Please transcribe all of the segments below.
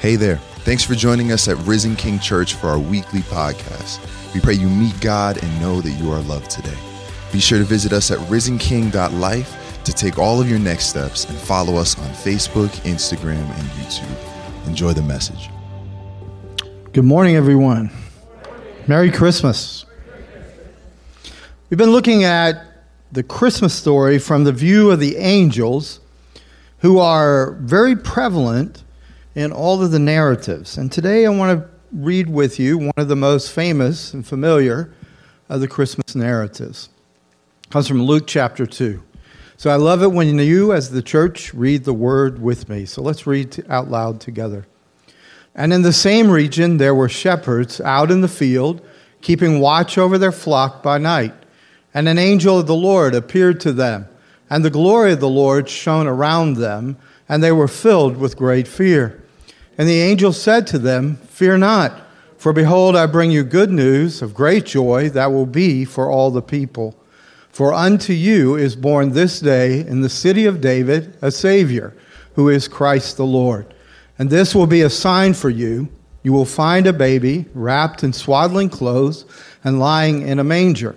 Hey there. Thanks for joining us at Risen King Church for our weekly podcast. We pray you meet God and know that you are loved today. Be sure to visit us at risenking.life to take all of your next steps and follow us on Facebook, Instagram, and YouTube. Enjoy the message. Good morning, everyone. Merry Christmas. We've been looking at the Christmas story from the view of the angels who are very prevalent in all of the narratives. And today I want to read with you one of the most famous and familiar of the Christmas narratives. It comes from Luke chapter 2. So I love it when you, as the church, read the word with me. So let's read out loud together. And in the same region, there were shepherds out in the field, keeping watch over their flock by night. And an angel of the Lord appeared to them, and the glory of the Lord shone around them, and they were filled with great fear. And the angel said to them, Fear not, for behold, I bring you good news of great joy that will be for all the people. For unto you is born this day in the city of David a Savior, who is Christ the Lord. And this will be a sign for you. You will find a baby wrapped in swaddling clothes and lying in a manger.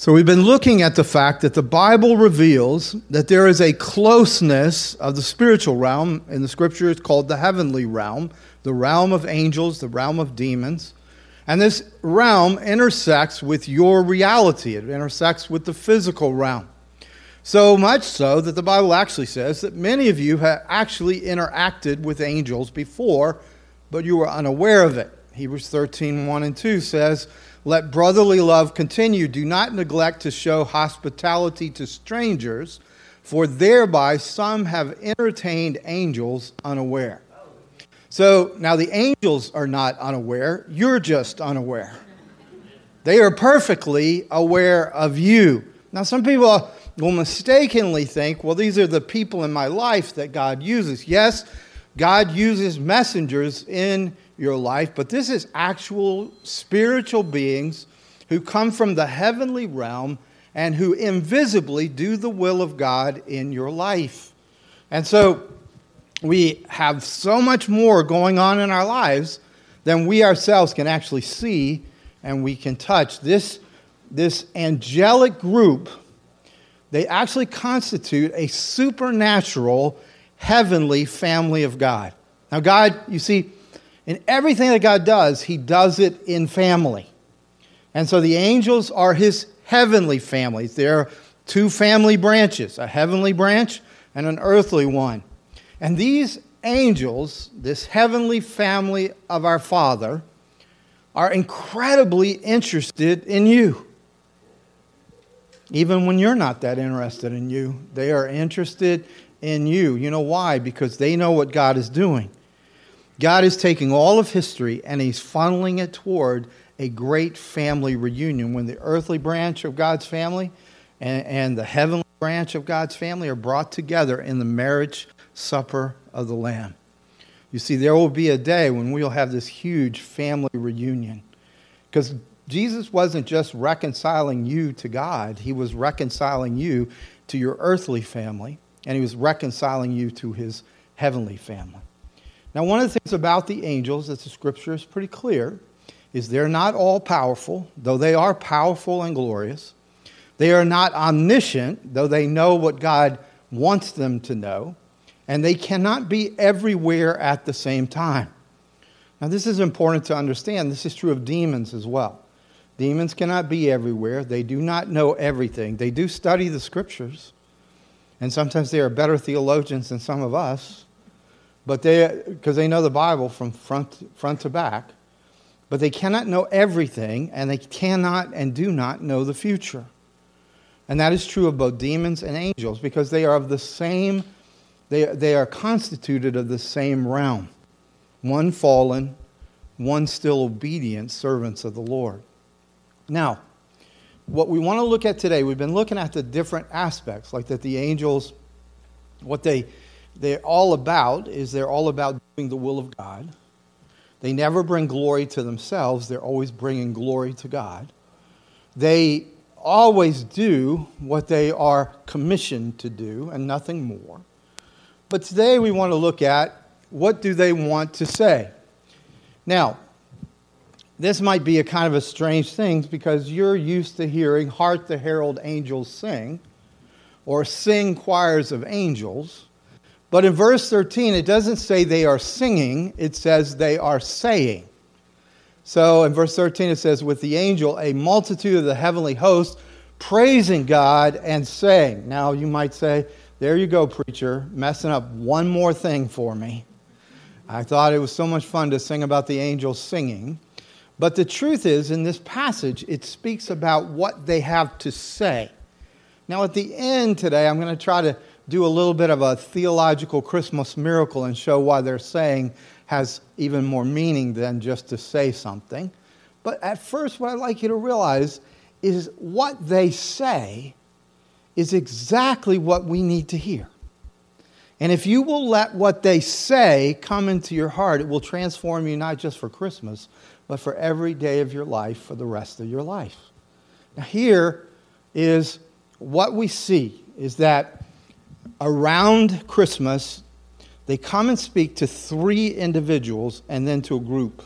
So, we've been looking at the fact that the Bible reveals that there is a closeness of the spiritual realm. In the scripture, it's called the heavenly realm, the realm of angels, the realm of demons. And this realm intersects with your reality, it intersects with the physical realm. So much so that the Bible actually says that many of you have actually interacted with angels before, but you were unaware of it. Hebrews 13 1 and 2 says, let brotherly love continue. Do not neglect to show hospitality to strangers, for thereby some have entertained angels unaware. So now the angels are not unaware, you're just unaware. They are perfectly aware of you. Now, some people will mistakenly think, well, these are the people in my life that God uses. Yes, God uses messengers in your life, but this is actual spiritual beings who come from the heavenly realm and who invisibly do the will of God in your life. And so we have so much more going on in our lives than we ourselves can actually see and we can touch. This, this angelic group, they actually constitute a supernatural heavenly family of God. Now, God, you see, in everything that God does, He does it in family. And so the angels are His heavenly families. There are two family branches a heavenly branch and an earthly one. And these angels, this heavenly family of our Father, are incredibly interested in you. Even when you're not that interested in you, they are interested in you. You know why? Because they know what God is doing. God is taking all of history and he's funneling it toward a great family reunion when the earthly branch of God's family and, and, the heavenly branch of God's family are brought together in the marriage supper of the Lamb. You see, there will be a day when we'll have this huge family reunion. Because Jesus wasn't just reconciling you to God, he was reconciling you to your earthly family, and he was reconciling you to his heavenly family. Now, one of the things about the angels, that the scripture is pretty clear, is they're not all powerful, though they are powerful and glorious. They are not omniscient, though they know what God wants them to know. And they cannot be everywhere at the same time. Now, this is important to understand. This is true of demons as well. Demons cannot be everywhere. They do not know everything. They do study the scriptures, and sometimes they are better theologians than some of us, but they because they know the Bible from front front to back. But they cannot know everything, and they cannot and do not know the future. And that is true of both demons and angels because they are of the same, they, they are constituted of the same realm. One fallen, one still obedient servants of the Lord. Now, what we want to look at today, we've been looking at the different aspects, like that the angels, what they, they're all about is they're all about doing the will of God. They never bring glory to themselves, they're always bringing glory to God. They always do what they are commissioned to do and nothing more. But today we want to look at what do they want to say. Now, this might be a kind of a strange thing because you're used to hearing hark the herald angels sing or sing choirs of angels. But in verse 13, it doesn't say they are singing, it says they are saying. So in verse 13, it says, With the angel, a multitude of the heavenly host praising God and saying. Now you might say, There you go, preacher, messing up one more thing for me. I thought it was so much fun to sing about the angels singing. But the truth is, in this passage, it speaks about what they have to say. Now, at the end today, I'm going to try to do a little bit of a theological Christmas miracle and show why they're saying has even more meaning than just to say something. But at first, what I'd like you to realize is what they say is exactly what we need to hear. And if you will let what they say come into your heart, it will transform you not just for Christmas, but for every day of your life for the rest of your life. Now, here is what we see is that around Christmas, they come and speak to three individuals and then to a group.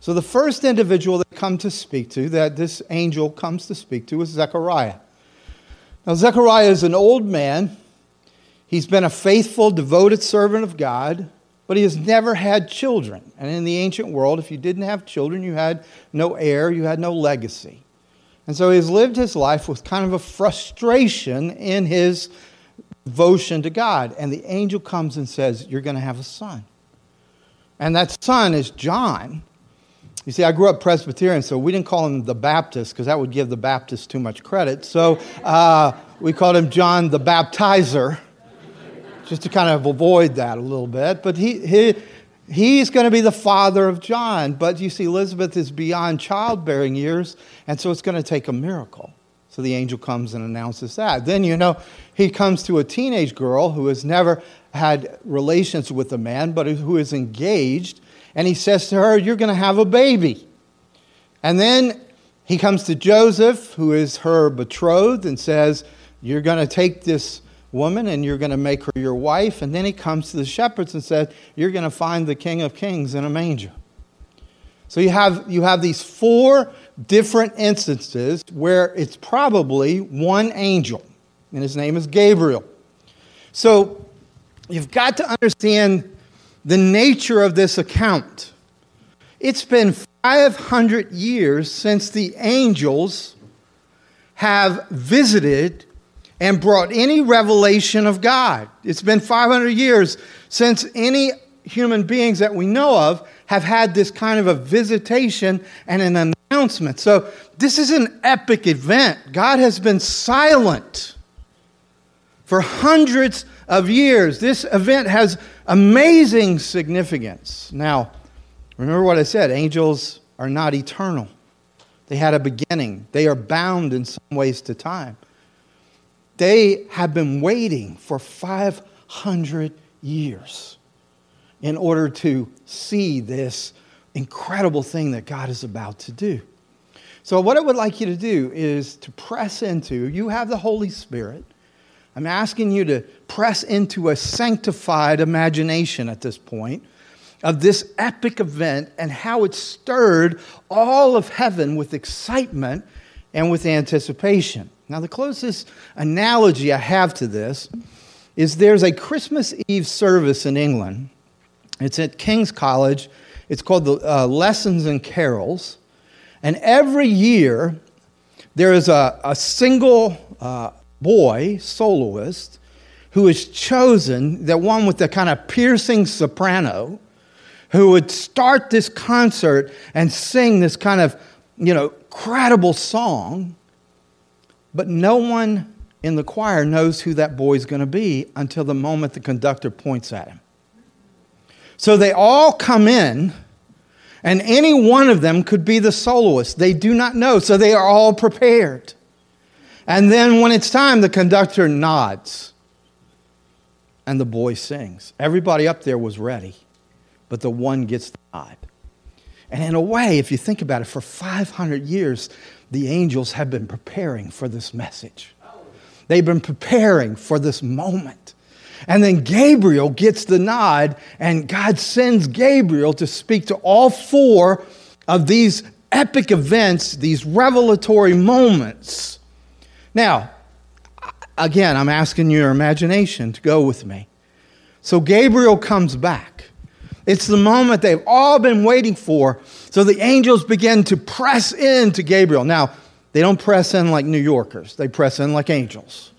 So the first individual they come to speak to, that this angel comes to speak to, is Zechariah. Now, Zechariah is an old man. He's been a faithful, devoted servant of God, but he has never had children. And in the ancient world, if you didn't have children, you had no heir, you had no legacy. And so he's lived his life with kind of a frustration in his devotion to God. And the angel comes and says, You're going to have a son. And that son is John. You see, I grew up Presbyterian, so we didn't call him the Baptist because that would give the Baptist too much credit. So uh, we called him John the Baptizer, just to kind of avoid that a little bit. But he, he, he's going to be the father of John. But you see, Elizabeth is beyond childbearing years, and so it's going to take a miracle. So the angel comes and announces that. Then, you know, he comes to a teenage girl who has never had relations with a man, but who is engaged. And he says to her, You're going to have a baby. And then he comes to Joseph, who is her betrothed, and says, You're going to take this woman and you're going to make her your wife. And then he comes to the shepherds and says, You're going to find the King of Kings in a manger. So you have, you have these four different instances where it's probably one angel, and his name is Gabriel. So you've got to understand the nature of this account. It's been 500 years since the angels have visited and brought any revelation of God. It's been 500 years since any human beings that we know of have had this kind of a visitation and an announcement. So, this is an epic event. God has been silent for hundreds of years. This event has amazing significance. Now, remember what I said angels are not eternal, they had a beginning, they are bound in some ways to time. They have been waiting for 500 years in order to see this incredible thing that God is about to do. So, what I would like you to do is to press into, you have the Holy Spirit. I'm asking you to press into a sanctified imagination at this point of this epic event and how it stirred all of heaven with excitement and with anticipation. Now, the closest analogy I have to this is there's a Christmas Eve service in England it's at King's College. It's called the uh, Lessons and Carols. And every year, there is a, a single uh, boy, soloist, who is chosen, the one with the kind of piercing soprano, who would start this concert and sing this kind of, you know, credible song. But no one in the choir knows who that boy is going to be until the moment the conductor points at him. So they all come in, and any one of them could be the soloist. They do not know, so they are all prepared. And then when it's time, the conductor nods and the boy sings. Everybody up there was ready, but the one gets the nod. And in a way, if you think about it, for 500 years, the angels have been preparing for this message. They've been preparing for this moment. And then Gabriel gets the nod, and God sends Gabriel to speak to all four of these epic events, these revelatory moments. Now, again, I'm asking your imagination to go with me. So Gabriel comes back. It's the moment they've all been waiting for. So the angels begin to press in to Gabriel. Now, they don't press in like New Yorkers, they press in like angels.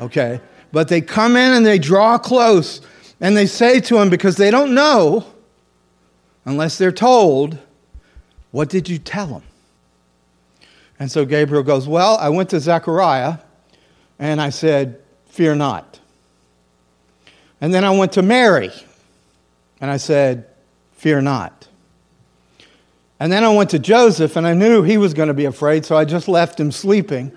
Okay? But they come in and they draw close and they say to him, because they don't know, unless they're told, What did you tell him? And so Gabriel goes, Well, I went to Zechariah and I said, Fear not. And then I went to Mary and I said, Fear not. And then I went to Joseph and I knew he was going to be afraid, so I just left him sleeping.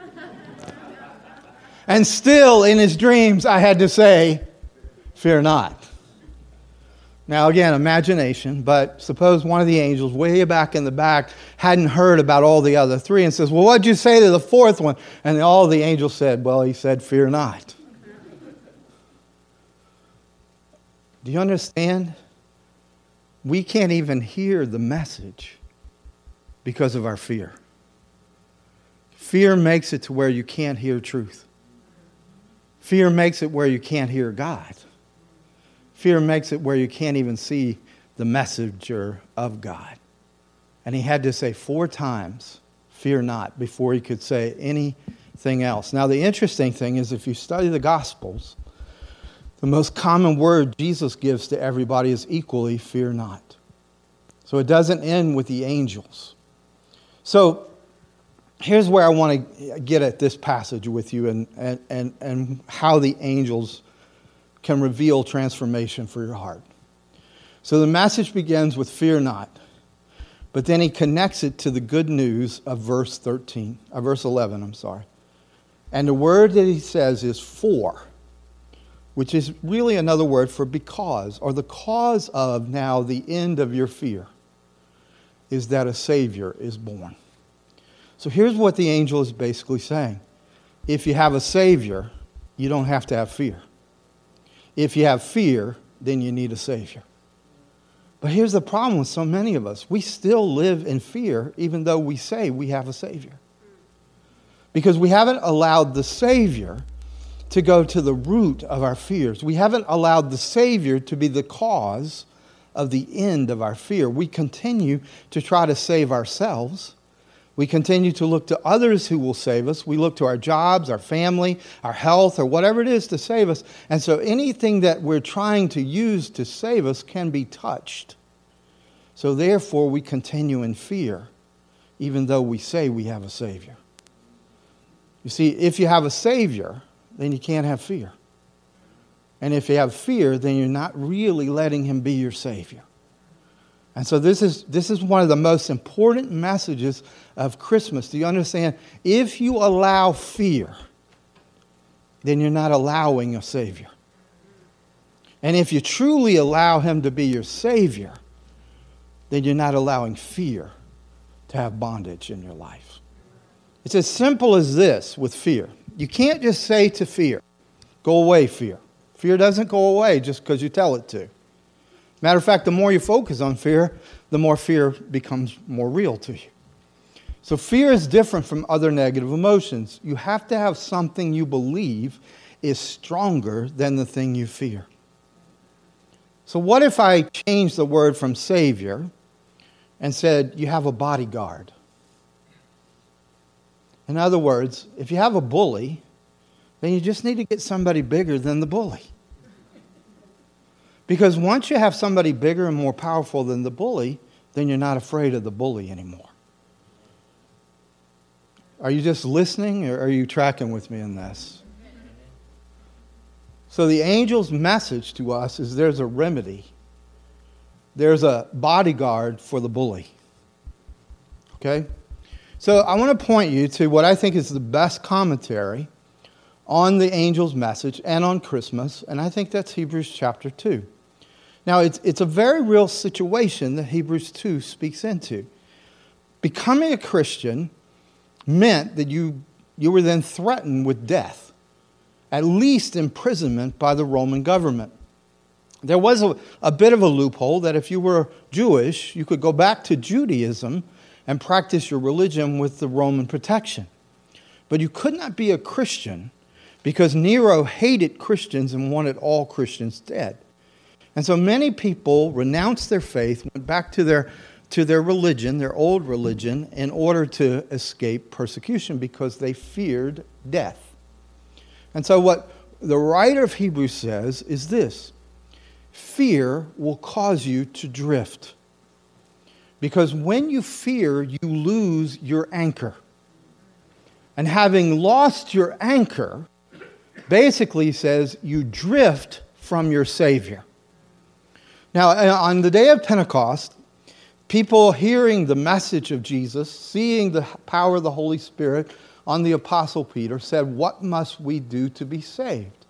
And still, in his dreams, I had to say, Fear not. Now, again, imagination, but suppose one of the angels, way back in the back, hadn't heard about all the other three and says, Well, what'd you say to the fourth one? And all the angels said, Well, he said, Fear not. Do you understand? We can't even hear the message because of our fear. Fear makes it to where you can't hear truth. Fear makes it where you can't hear God. Fear makes it where you can't even see the messenger of God. And he had to say four times, Fear not, before he could say anything else. Now, the interesting thing is if you study the Gospels, the most common word Jesus gives to everybody is equally, Fear not. So it doesn't end with the angels. So here's where I want to get at this passage with you and, and, and, and how the angels can reveal transformation for your heart. So the message begins with fear not, but then he connects it to the good news of verse 13, uh, verse 11, I'm sorry. And the word that he says is for, which is really another word for because, or the cause of now the end of your fear, is that a Savior is born. So here's what the angel is basically saying if you have a Savior, you don't have to have fear. If you have fear, then you need a Savior. But here's the problem with so many of us we still live in fear, even though we say we have a Savior. Because we haven't allowed the Savior to go to the root of our fears. We haven't allowed the Savior to be the cause of the end of our fear. We continue to try to save ourselves we continue to look to others who will save us. We look to our jobs, our family, our health, or whatever it is to save us. And so anything that we're trying to use to save us can be touched. So therefore, we continue in fear, even though we say we have a Savior. You see, if you have a Savior, then you can't have fear. And if you have fear, then you're not really letting Him be your Savior. And so this is, this is one of the most important messages of Christmas. Do you understand? If you allow fear, then you're not allowing a Savior. And if you truly allow Him to be your Savior, then you're not allowing fear to have bondage in your life. It's as simple as this with fear. You can't just say to fear, go away, fear. Fear doesn't go away just because you tell it to. Matter of fact, the more you focus on fear, the more fear becomes more real to you. So, fear is different from other negative emotions. You have to have something you believe is stronger than the thing you fear. So, what if I changed the word from Savior and said, You have a bodyguard? In other words, if you have a bully, then you just need to get somebody bigger than the bully. Because once you have somebody bigger and more powerful than the bully, then you're not afraid of the bully anymore. Are you just listening or are you tracking with me in this? So, the angel's message to us is there's a remedy, there's a bodyguard for the bully. Okay? So, I want to point you to what I think is the best commentary on the angel's message and on Christmas, and I think that's Hebrews chapter 2. Now, it's, it's a very real situation that Hebrews 2 speaks into. Becoming a Christian meant that you, you were then threatened with death, at least imprisonment by the Roman government. There was a, a bit of a loophole that if you were Jewish, you could go back to Judaism and practice your religion with the Roman protection. But you could not be a Christian because Nero hated Christians and wanted all Christians dead. And so many people renounced their faith, went back to their, to their religion, their old religion, in order to escape persecution because they feared death. And so, what the writer of Hebrews says is this fear will cause you to drift. Because when you fear, you lose your anchor. And having lost your anchor, basically says you drift from your Savior. Now, uh, on the day of Pentecost, people hearing the message of Jesus, seeing the power of the Holy Spirit on the Apostle Peter, said, What must we do to be saved?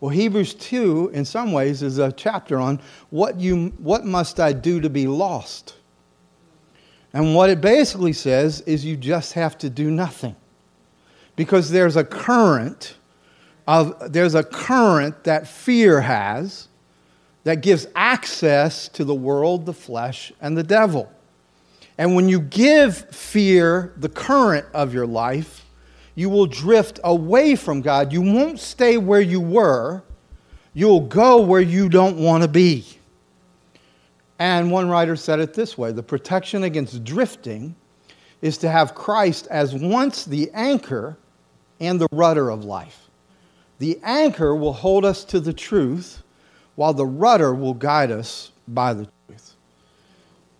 Well, Hebrews 2, in some ways, is a chapter on what, you, what must I do to be lost? And what it basically says is you just have to do nothing. Because there's a current of there's a current that fear has that gives access to the world, the flesh, and the devil. And when you give fear the current of your life, you will drift away from God. You won't stay where you were, you'll go where you don't want to be. And one writer said it this way the protection against drifting is to have Christ as once the anchor and the rudder of life. The anchor will hold us to the truth while the rudder will guide us by the truth.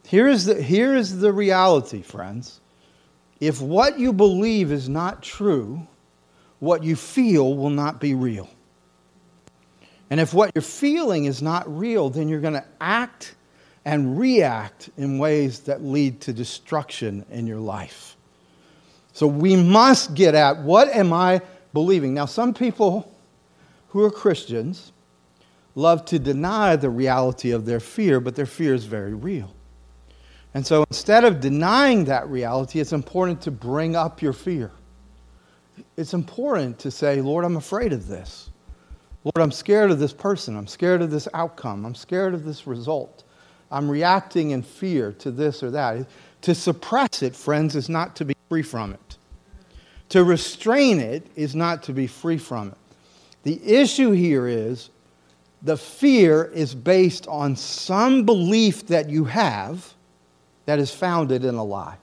Here is the, here is the reality, friends. If what you believe is not true, what you feel will not be real. And if what you're feeling is not real, then you're going to act and react in ways that lead to destruction in your life. So we must get at what am I believing? Now, some people who are Christians love to deny the reality of their fear, but their fear is very real. And so instead of denying that reality, it's important to bring up your fear. It's important to say, Lord, I'm afraid of this. Lord, I'm scared of this person. I'm scared of this outcome. I'm scared of this result. I'm reacting in fear to this or that. To suppress it, friends, is not to be free from it. To restrain it is not to be free from it. The issue here is the fear is based on some belief that you have that is founded in a lie.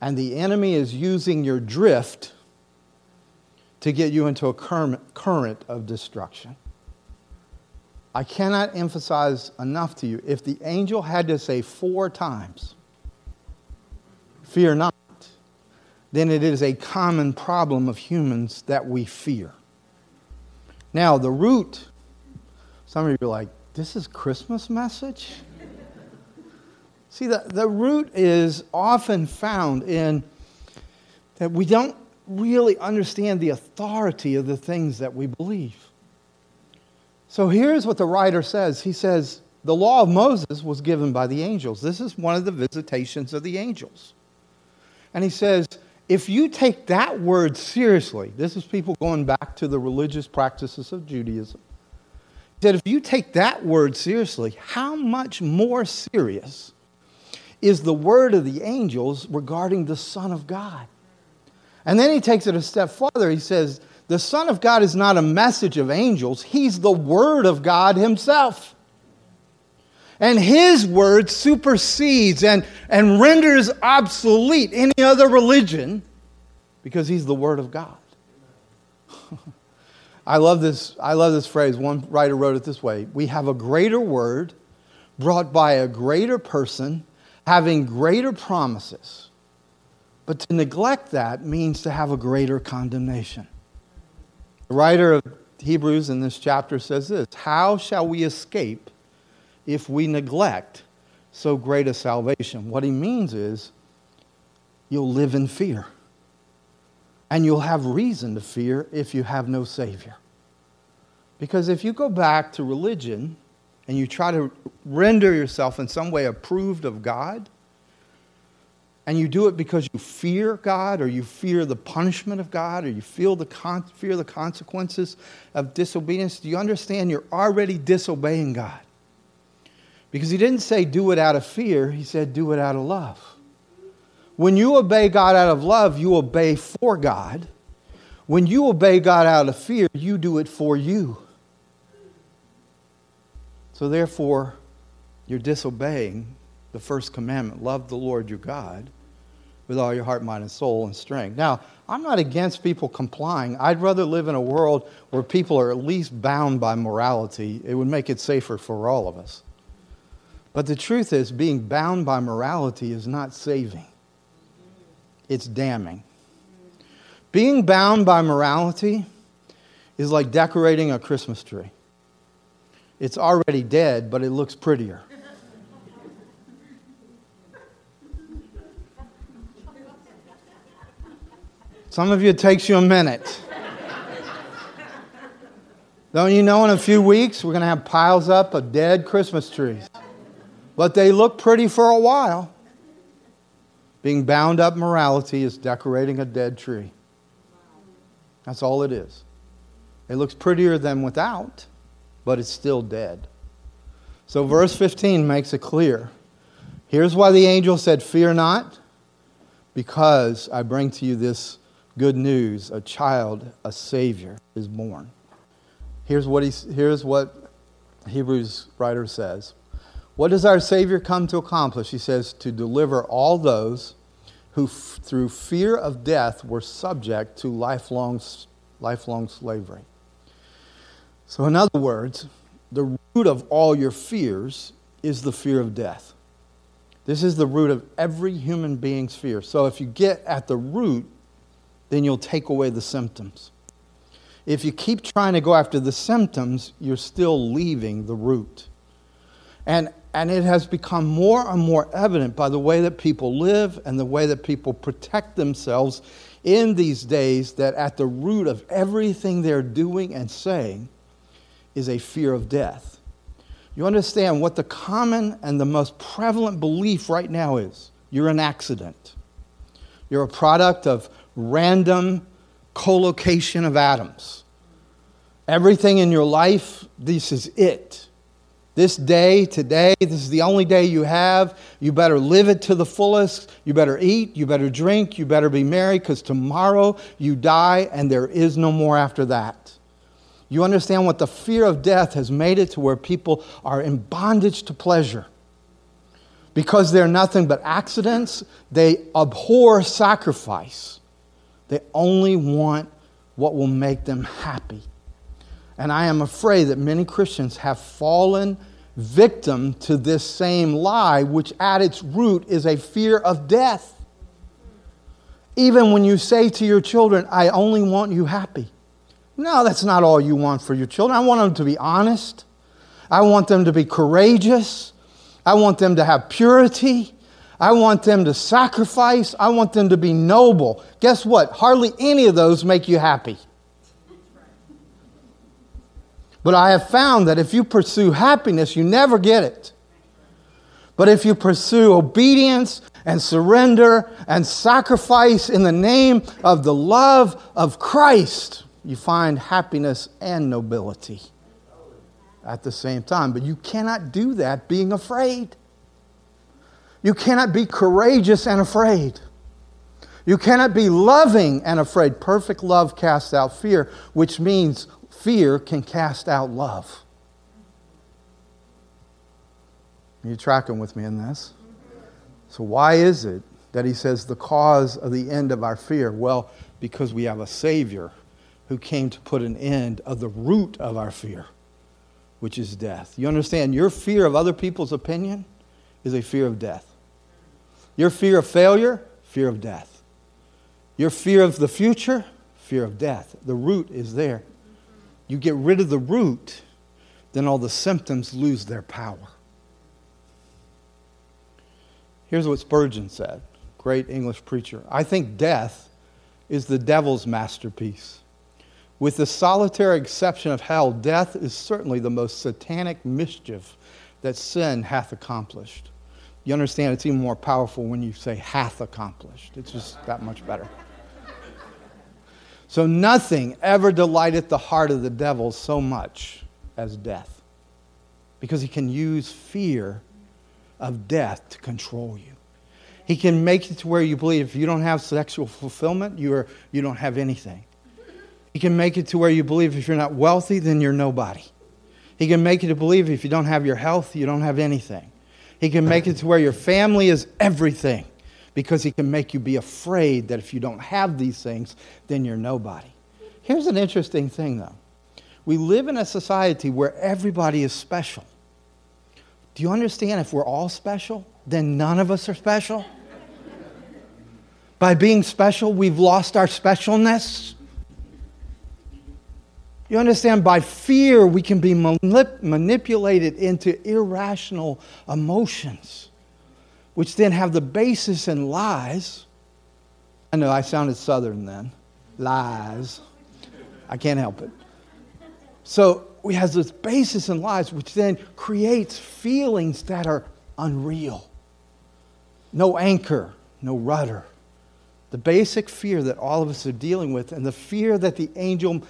And the enemy is using your drift to get you into a current of destruction. I cannot emphasize enough to you if the angel had to say four times, Fear not, then it is a common problem of humans that we fear. Now, the root, some of you are like, this is Christmas message? See, the, the root is often found in that we don't really understand the authority of the things that we believe. So here's what the writer says He says, The law of Moses was given by the angels. This is one of the visitations of the angels. And he says, if you take that word seriously, this is people going back to the religious practices of Judaism. That if you take that word seriously, how much more serious is the word of the angels regarding the Son of God? And then he takes it a step farther. He says, The Son of God is not a message of angels, he's the Word of God himself. And his word supersedes and, and renders obsolete any other religion because he's the Word of God. I love this. I love this phrase. One writer wrote it this way: "We have a greater word, brought by a greater person, having greater promises. But to neglect that means to have a greater condemnation." The writer of Hebrews in this chapter says this: "How shall we escape if we neglect so great a salvation?" What he means is, you'll live in fear. And you'll have reason to fear if you have no Savior. Because if you go back to religion and you try to render yourself in some way approved of God, and you do it because you fear God or you fear the punishment of God or you feel the con- fear the consequences of disobedience, do you understand you're already disobeying God? Because he didn't say do it out of fear, he said do it out of love. When you obey God out of love, you obey for God. When you obey God out of fear, you do it for you. So therefore, you're disobeying the first commandment love the Lord your God with all your heart, mind, and soul and strength. Now, I'm not against people complying. I'd rather live in a world where people are at least bound by morality. It would make it safer for all of us. But the truth is, being bound by morality is not saving it's damning. Being bound by morality is like decorating a Christmas tree. It's already dead, but it looks prettier. Some of you, it takes you a minute. Don't you know in a few weeks we're going to have piles up of dead Christmas trees? But they look pretty for a while. Being bound up morality is decorating a dead tree. That's all it is. It looks prettier than without, but it's still dead. So, verse 15 makes it clear. Here's why the angel said, Fear not, because I bring to you this good news a child, a Savior, is born. Here's what, he's, here's what Hebrews writer says what does our Savior come to accomplish? He says, to deliver all those who, f- through fear of death, were subject to lifelong, lifelong slavery. So, in other words, the root of all your fears is the fear of death. This is the root of every human being's fear. So, if you get at the root, then you'll take away the symptoms. If you keep trying to go after the symptoms, you're still leaving the root. And and it has become more and more evident by the way that people live and the way that people protect themselves in these days that at the root of everything they're doing and saying is a fear of death. You understand what the common and the most prevalent belief right now is you're an accident. You're a product of random collocation of atoms. Everything in your life, this is it. This day, today, this is the only day you have. You better live it to the fullest. You better eat. You better drink. You better be merry because tomorrow you die and there is no more after that. You understand what the fear of death has made it to where people are in bondage to pleasure. Because they're nothing but accidents, they abhor sacrifice. They only want what will make them happy. And I am afraid that many Christians have fallen victim to this same lie, which at its root is a fear of death. Even when you say to your children, I only want you happy. No, that's not all you want for your children. I want them to be honest. I want them to be courageous. I want them to have purity. I want them to sacrifice. I want them to be noble. Guess what? Hardly any of those make you happy. But I have found that if you pursue happiness, you never get it. But if you pursue obedience and surrender and sacrifice in the name of the love of Christ, you find happiness and nobility at the same time. But you cannot do that being afraid. You cannot be courageous and afraid. You cannot be loving and afraid. Perfect love casts out fear, which means fear can cast out love. Are you tracking with me in this? So, why is it that he says the cause of the end of our fear? Well, because we have a Savior who came to put an end of the root of our fear, which is death. You understand? Your fear of other people's opinion is a fear of death. Your fear of failure, fear of death. Your fear of the future, fear of death. The root is there. You get rid of the root, then all the symptoms lose their power. Here's what Spurgeon said, great English preacher. I think death is the devil's masterpiece. With the solitary exception of hell, death is certainly the most satanic mischief that sin hath accomplished. You understand it's even more powerful when you say hath accomplished. It's just that much better. So nothing ever delighteth the heart of the devil so much as death. Because he can use fear of death to control you. He can make it to where you believe if you don't have sexual fulfillment, you, are, you don't have anything. He can make it to where you believe if you're not wealthy, then you're nobody. He can make you to believe if you don't have your health, you don't have anything. He can make it to where your family is everything because he can make you be afraid that if you don't have these things, then you're nobody. Here's an interesting thing, though. We live in a society where everybody is special. Do you understand if we're all special, then none of us are special? By being special, we've lost our specialness. You understand, by fear, we can be manip- manipulated into irrational emotions, which then have the basis in lies. I know I sounded southern then. Lies. I can't help it. So we have this basis in lies, which then creates feelings that are unreal. No anchor, no rudder. The basic fear that all of us are dealing with, and the fear that the angel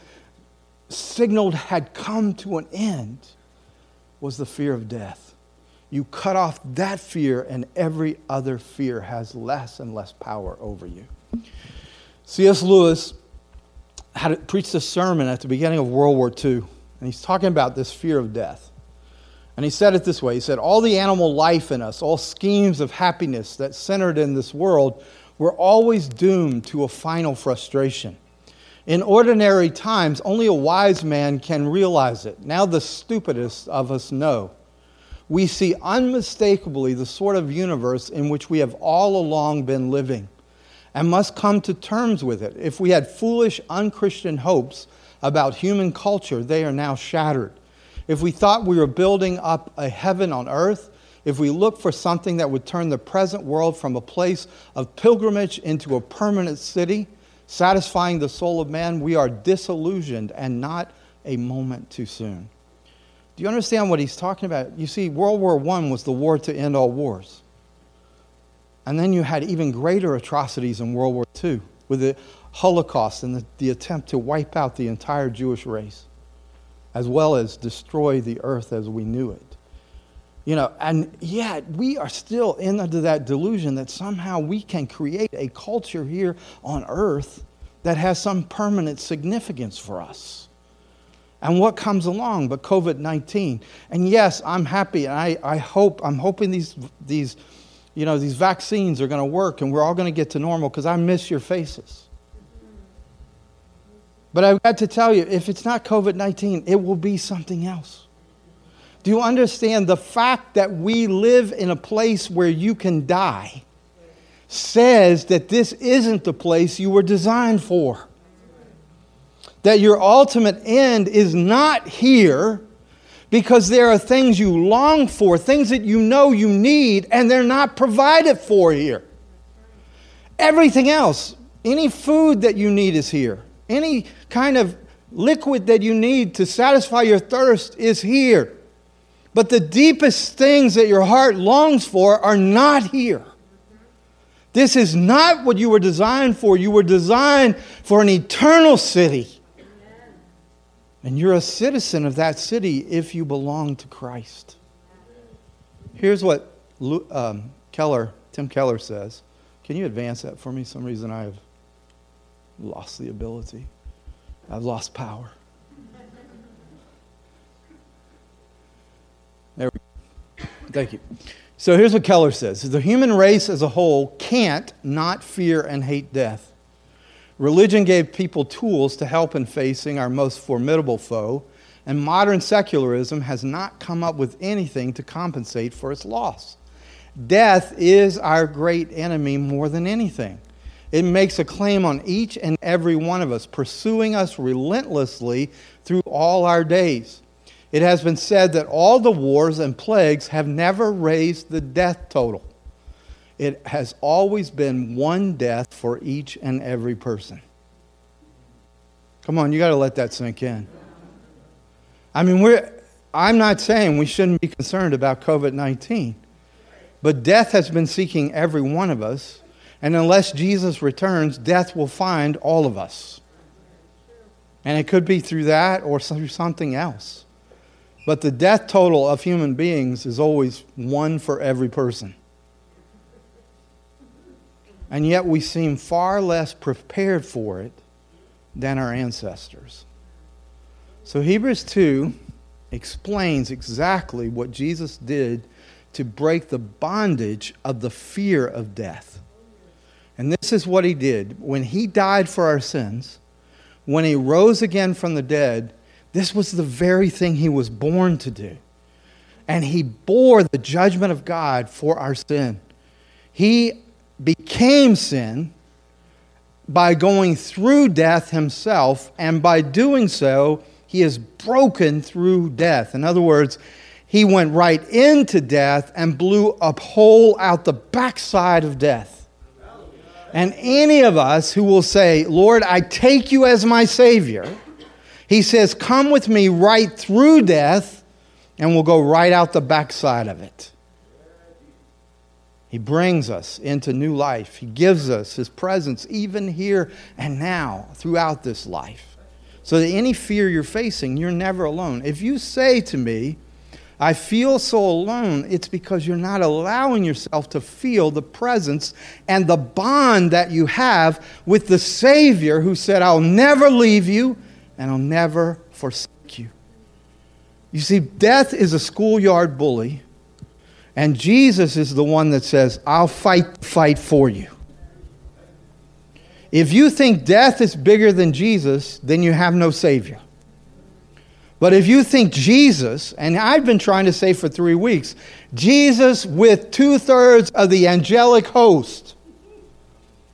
signaled had come to an end was the fear of death. You cut off that fear, and every other fear has less and less power over you. C.S. Lewis had preached a sermon at the beginning of World War II, and he's talking about this fear of death. And he said it this way He said, All the animal life in us, all schemes of happiness that centered in this world, were always doomed to a final frustration. In ordinary times, only a wise man can realize it. Now, the stupidest of us know. We see unmistakably the sort of universe in which we have all along been living and must come to terms with it. If we had foolish, unchristian hopes about human culture, they are now shattered. If we thought we were building up a heaven on earth, if we looked for something that would turn the present world from a place of pilgrimage into a permanent city, satisfying the soul of man, we are disillusioned and not a moment too soon. Do you understand what he's talking about? You see, World War I was the war to end all wars. And then you had even greater atrocities in World War II with the Holocaust and the, the attempt to wipe out the entire Jewish race, as well as destroy the earth as we knew it. You know, and yet we are still in under that delusion that somehow we can create a culture here on earth that has some permanent significance for us. And what comes along but COVID 19? And yes, I'm happy and I, I hope, I'm hoping these, these, you know, these vaccines are going to work and we're all going to get to normal because I miss your faces. But I've got to tell you, if it's not COVID 19, it will be something else. Do you understand the fact that we live in a place where you can die says that this isn't the place you were designed for? That your ultimate end is not here because there are things you long for, things that you know you need, and they're not provided for here. Everything else, any food that you need is here. Any kind of liquid that you need to satisfy your thirst is here. But the deepest things that your heart longs for are not here. This is not what you were designed for. You were designed for an eternal city. And you're a citizen of that city if you belong to Christ. Here's what um, Keller, Tim Keller says. Can you advance that for me? Some reason I have lost the ability. I've lost power. There we go. Thank you. So here's what Keller says The human race as a whole can't not fear and hate death. Religion gave people tools to help in facing our most formidable foe, and modern secularism has not come up with anything to compensate for its loss. Death is our great enemy more than anything. It makes a claim on each and every one of us, pursuing us relentlessly through all our days. It has been said that all the wars and plagues have never raised the death total. It has always been one death for each and every person. Come on, you got to let that sink in. I mean, we're, I'm not saying we shouldn't be concerned about COVID 19, but death has been seeking every one of us and unless Jesus returns, death will find all of us. And it could be through that or through something else. But the death total of human beings is always one for every person. And yet we seem far less prepared for it than our ancestors. So Hebrews 2 explains exactly what Jesus did to break the bondage of the fear of death. And this is what he did. When he died for our sins, when he rose again from the dead, this was the very thing he was born to do. And he bore the judgment of God for our sin. He became sin by going through death himself, and by doing so, he is broken through death. In other words, he went right into death and blew a hole out the backside of death. And any of us who will say, Lord, I take you as my Savior, he says, Come with me right through death, and we'll go right out the backside of it. He brings us into new life. He gives us His presence even here and now throughout this life. So that any fear you're facing, you're never alone. If you say to me, I feel so alone, it's because you're not allowing yourself to feel the presence and the bond that you have with the Savior who said, I'll never leave you and I'll never forsake you. You see, death is a schoolyard bully, and Jesus is the one that says, I'll fight, fight for you. If you think death is bigger than Jesus, then you have no Savior. But if you think Jesus, and I've been trying to say for three weeks, Jesus with two thirds of the angelic host,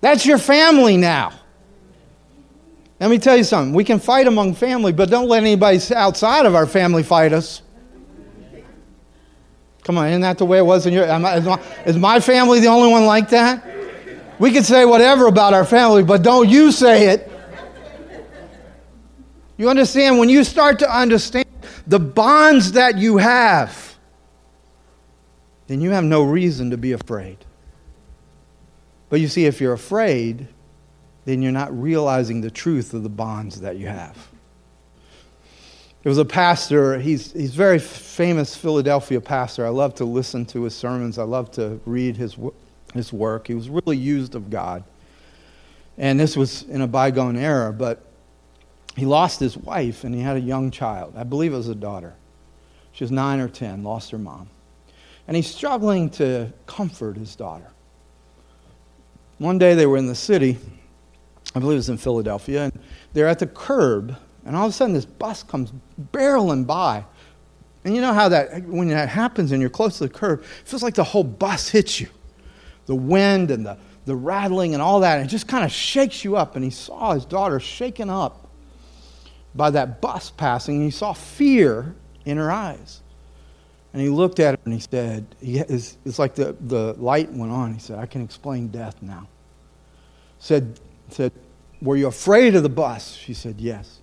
that's your family now. Let me tell you something. We can fight among family, but don't let anybody outside of our family fight us. Come on, isn't that the way it was in your? Family? Is my family the only one like that? We can say whatever about our family, but don't you say it. You understand? When you start to understand the bonds that you have, then you have no reason to be afraid. But you see, if you're afraid, then you're not realizing the truth of the bonds that you have. There was a pastor, he's, he's very famous Philadelphia pastor. I love to listen to his sermons, I love to read his, his work. He was really used of God. And this was in a bygone era, but he lost his wife and he had a young child. I believe it was a daughter. She was nine or ten, lost her mom. And he's struggling to comfort his daughter. One day they were in the city, I believe it was in Philadelphia, and they're at the curb, and all of a sudden this bus comes barreling by. And you know how that, when that happens and you're close to the curb, it feels like the whole bus hits you. The wind and the, the rattling and all that, it just kind of shakes you up. And he saw his daughter shaken up by that bus passing, and he saw fear in her eyes. And he looked at her and he said, he, it's, it's like the, the light went on. He said, I can explain death now. Said, said, Were you afraid of the bus? She said, Yes.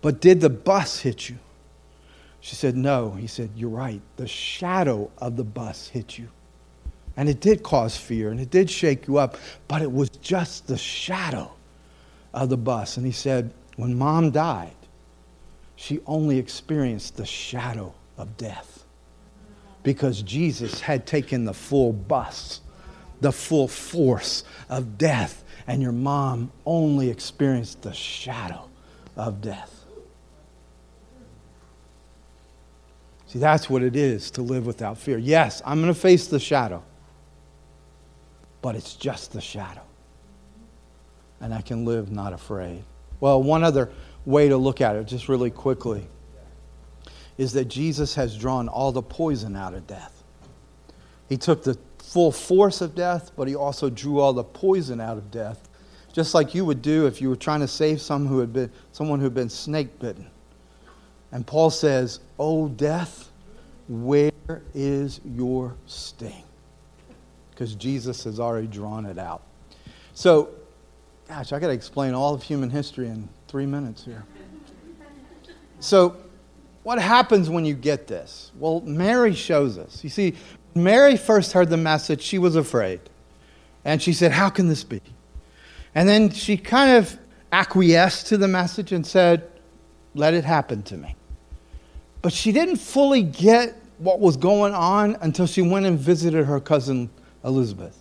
But did the bus hit you? She said, No. He said, You're right. The shadow of the bus hit you. And it did cause fear and it did shake you up, but it was just the shadow of the bus. And he said, When mom died, she only experienced the shadow of death because Jesus had taken the full bus, the full force of death, and your mom only experienced the shadow of death. See, that's what it is to live without fear. Yes, I'm going to face the shadow, but it's just the shadow. and I can live not afraid. Well, one other way to look at it, just really quickly, is that Jesus has drawn all the poison out of death. He took the full force of death, but he also drew all the poison out of death, just like you would do if you were trying to save someone who had been, someone who had been snake bitten. And Paul says, Oh, death, where is your sting? Because Jesus has already drawn it out. So, gosh, I got to explain all of human history in three minutes here. So, what happens when you get this? Well, Mary shows us. You see, Mary first heard the message, she was afraid. And she said, How can this be? And then she kind of acquiesced to the message and said, Let it happen to me. But she didn't fully get what was going on until she went and visited her cousin Elizabeth.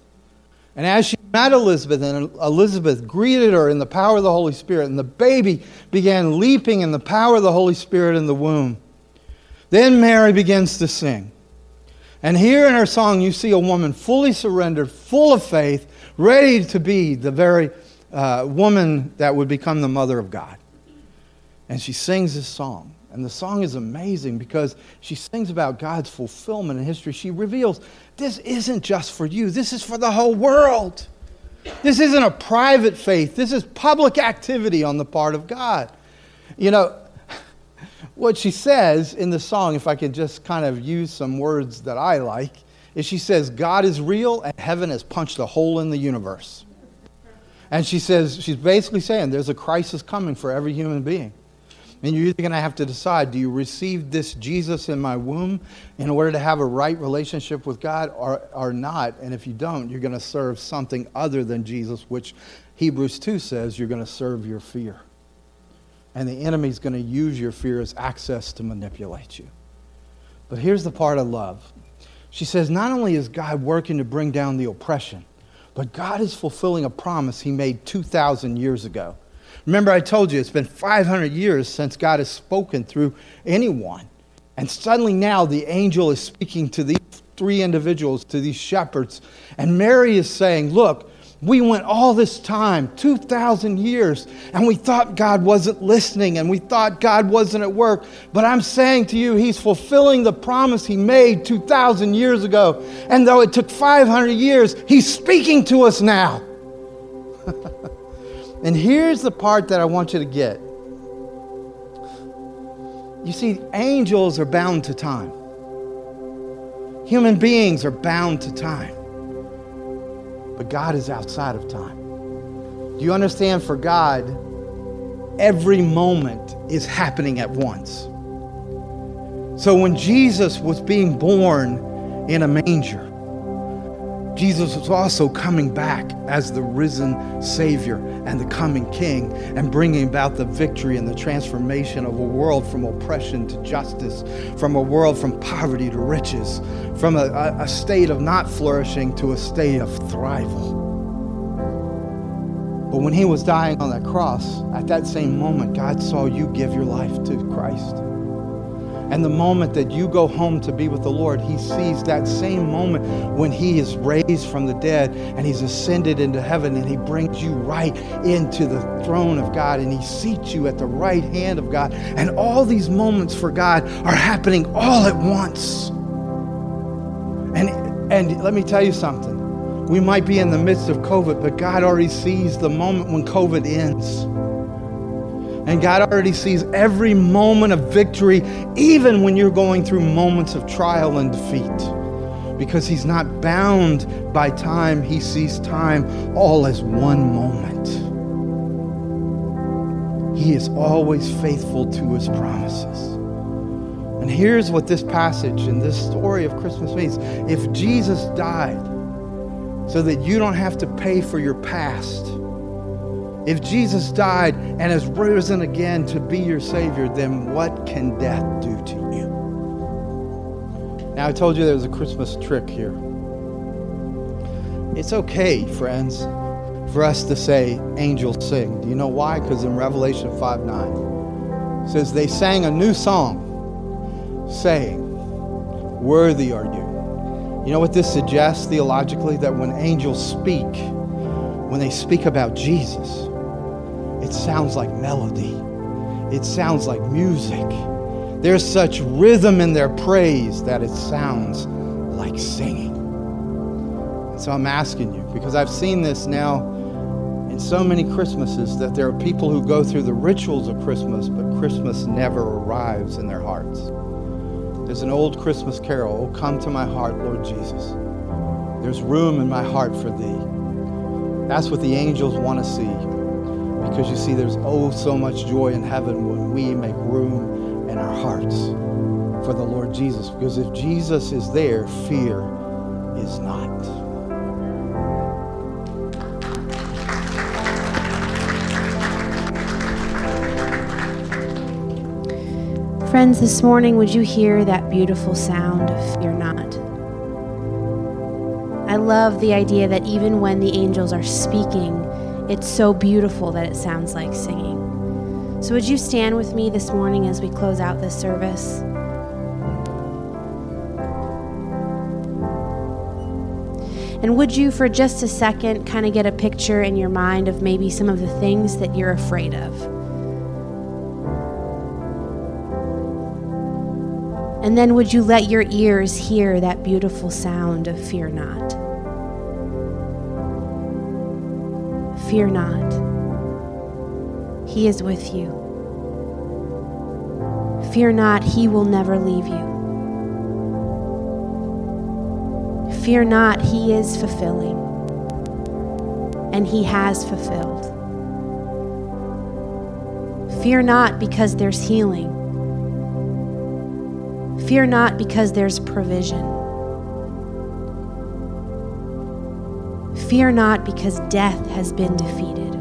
And as she met Elizabeth, and Elizabeth greeted her in the power of the Holy Spirit, and the baby began leaping in the power of the Holy Spirit in the womb. Then Mary begins to sing. And here in her song, you see a woman fully surrendered, full of faith, ready to be the very uh, woman that would become the mother of God. And she sings this song. And the song is amazing because she sings about God's fulfillment in history. She reveals this isn't just for you, this is for the whole world. This isn't a private faith, this is public activity on the part of God. You know, what she says in the song, if I could just kind of use some words that I like, is she says, God is real and heaven has punched a hole in the universe. And she says, she's basically saying there's a crisis coming for every human being. And you're either going to have to decide do you receive this Jesus in my womb in order to have a right relationship with God or, or not? And if you don't, you're going to serve something other than Jesus, which Hebrews 2 says you're going to serve your fear. And the enemy's going to use your fear as access to manipulate you. But here's the part I love. She says, not only is God working to bring down the oppression, but God is fulfilling a promise he made 2,000 years ago. Remember, I told you it's been 500 years since God has spoken through anyone. And suddenly now the angel is speaking to these three individuals, to these shepherds. And Mary is saying, Look, we went all this time, 2,000 years, and we thought God wasn't listening and we thought God wasn't at work. But I'm saying to you, He's fulfilling the promise He made 2,000 years ago. And though it took 500 years, He's speaking to us now. And here's the part that I want you to get. You see, angels are bound to time. Human beings are bound to time. But God is outside of time. Do you understand? For God, every moment is happening at once. So when Jesus was being born in a manger, Jesus was also coming back as the risen Savior and the coming King and bringing about the victory and the transformation of a world from oppression to justice, from a world from poverty to riches, from a, a state of not flourishing to a state of thrival. But when he was dying on that cross, at that same moment, God saw you give your life to Christ. And the moment that you go home to be with the Lord, He sees that same moment when He is raised from the dead and He's ascended into heaven and He brings you right into the throne of God and He seats you at the right hand of God. And all these moments for God are happening all at once. And, and let me tell you something. We might be in the midst of COVID, but God already sees the moment when COVID ends. And God already sees every moment of victory, even when you're going through moments of trial and defeat. Because He's not bound by time, He sees time all as one moment. He is always faithful to His promises. And here's what this passage and this story of Christmas means. If Jesus died so that you don't have to pay for your past, if Jesus died and has risen again to be your Savior, then what can death do to you? Now, I told you there was a Christmas trick here. It's okay, friends, for us to say, angels sing. Do you know why? Because in Revelation 5 9, it says, They sang a new song, saying, Worthy are you. You know what this suggests theologically? That when angels speak, when they speak about Jesus, it sounds like melody, it sounds like music. There's such rhythm in their praise that it sounds like singing. And so I'm asking you, because I've seen this now in so many Christmases, that there are people who go through the rituals of Christmas, but Christmas never arrives in their hearts. There's an old Christmas carol, Oh, come to my heart, Lord Jesus. There's room in my heart for thee. That's what the angels want to see. Because you see, there's oh so much joy in heaven when we make room in our hearts for the Lord Jesus. Because if Jesus is there, fear is not. Friends, this morning, would you hear that beautiful sound of fear not? I love the idea that even when the angels are speaking, it's so beautiful that it sounds like singing. So, would you stand with me this morning as we close out this service? And would you, for just a second, kind of get a picture in your mind of maybe some of the things that you're afraid of? And then would you let your ears hear that beautiful sound of fear not? Fear not. He is with you. Fear not, He will never leave you. Fear not, He is fulfilling. And He has fulfilled. Fear not because there's healing. Fear not because there's provision. Fear not because death has been defeated.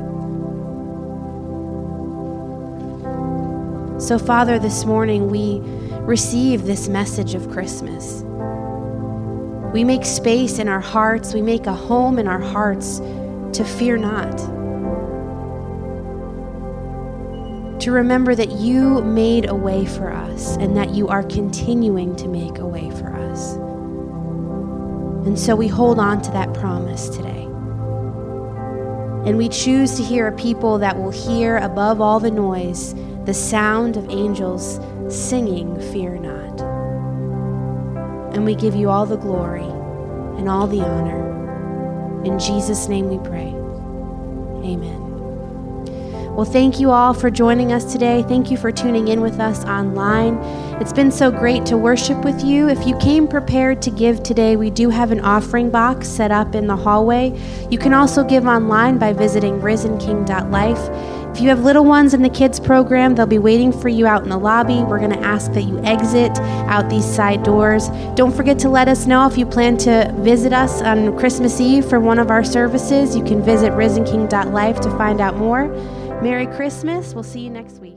So, Father, this morning we receive this message of Christmas. We make space in our hearts, we make a home in our hearts to fear not. To remember that you made a way for us and that you are continuing to make a way for us. And so we hold on to that promise today. And we choose to hear a people that will hear above all the noise the sound of angels singing, Fear not. And we give you all the glory and all the honor. In Jesus' name we pray. Amen. Well, thank you all for joining us today. Thank you for tuning in with us online. It's been so great to worship with you. If you came prepared to give today, we do have an offering box set up in the hallway. You can also give online by visiting risenking.life. If you have little ones in the kids program, they'll be waiting for you out in the lobby. We're going to ask that you exit out these side doors. Don't forget to let us know if you plan to visit us on Christmas Eve for one of our services. You can visit risenking.life to find out more. Merry Christmas. We'll see you next week.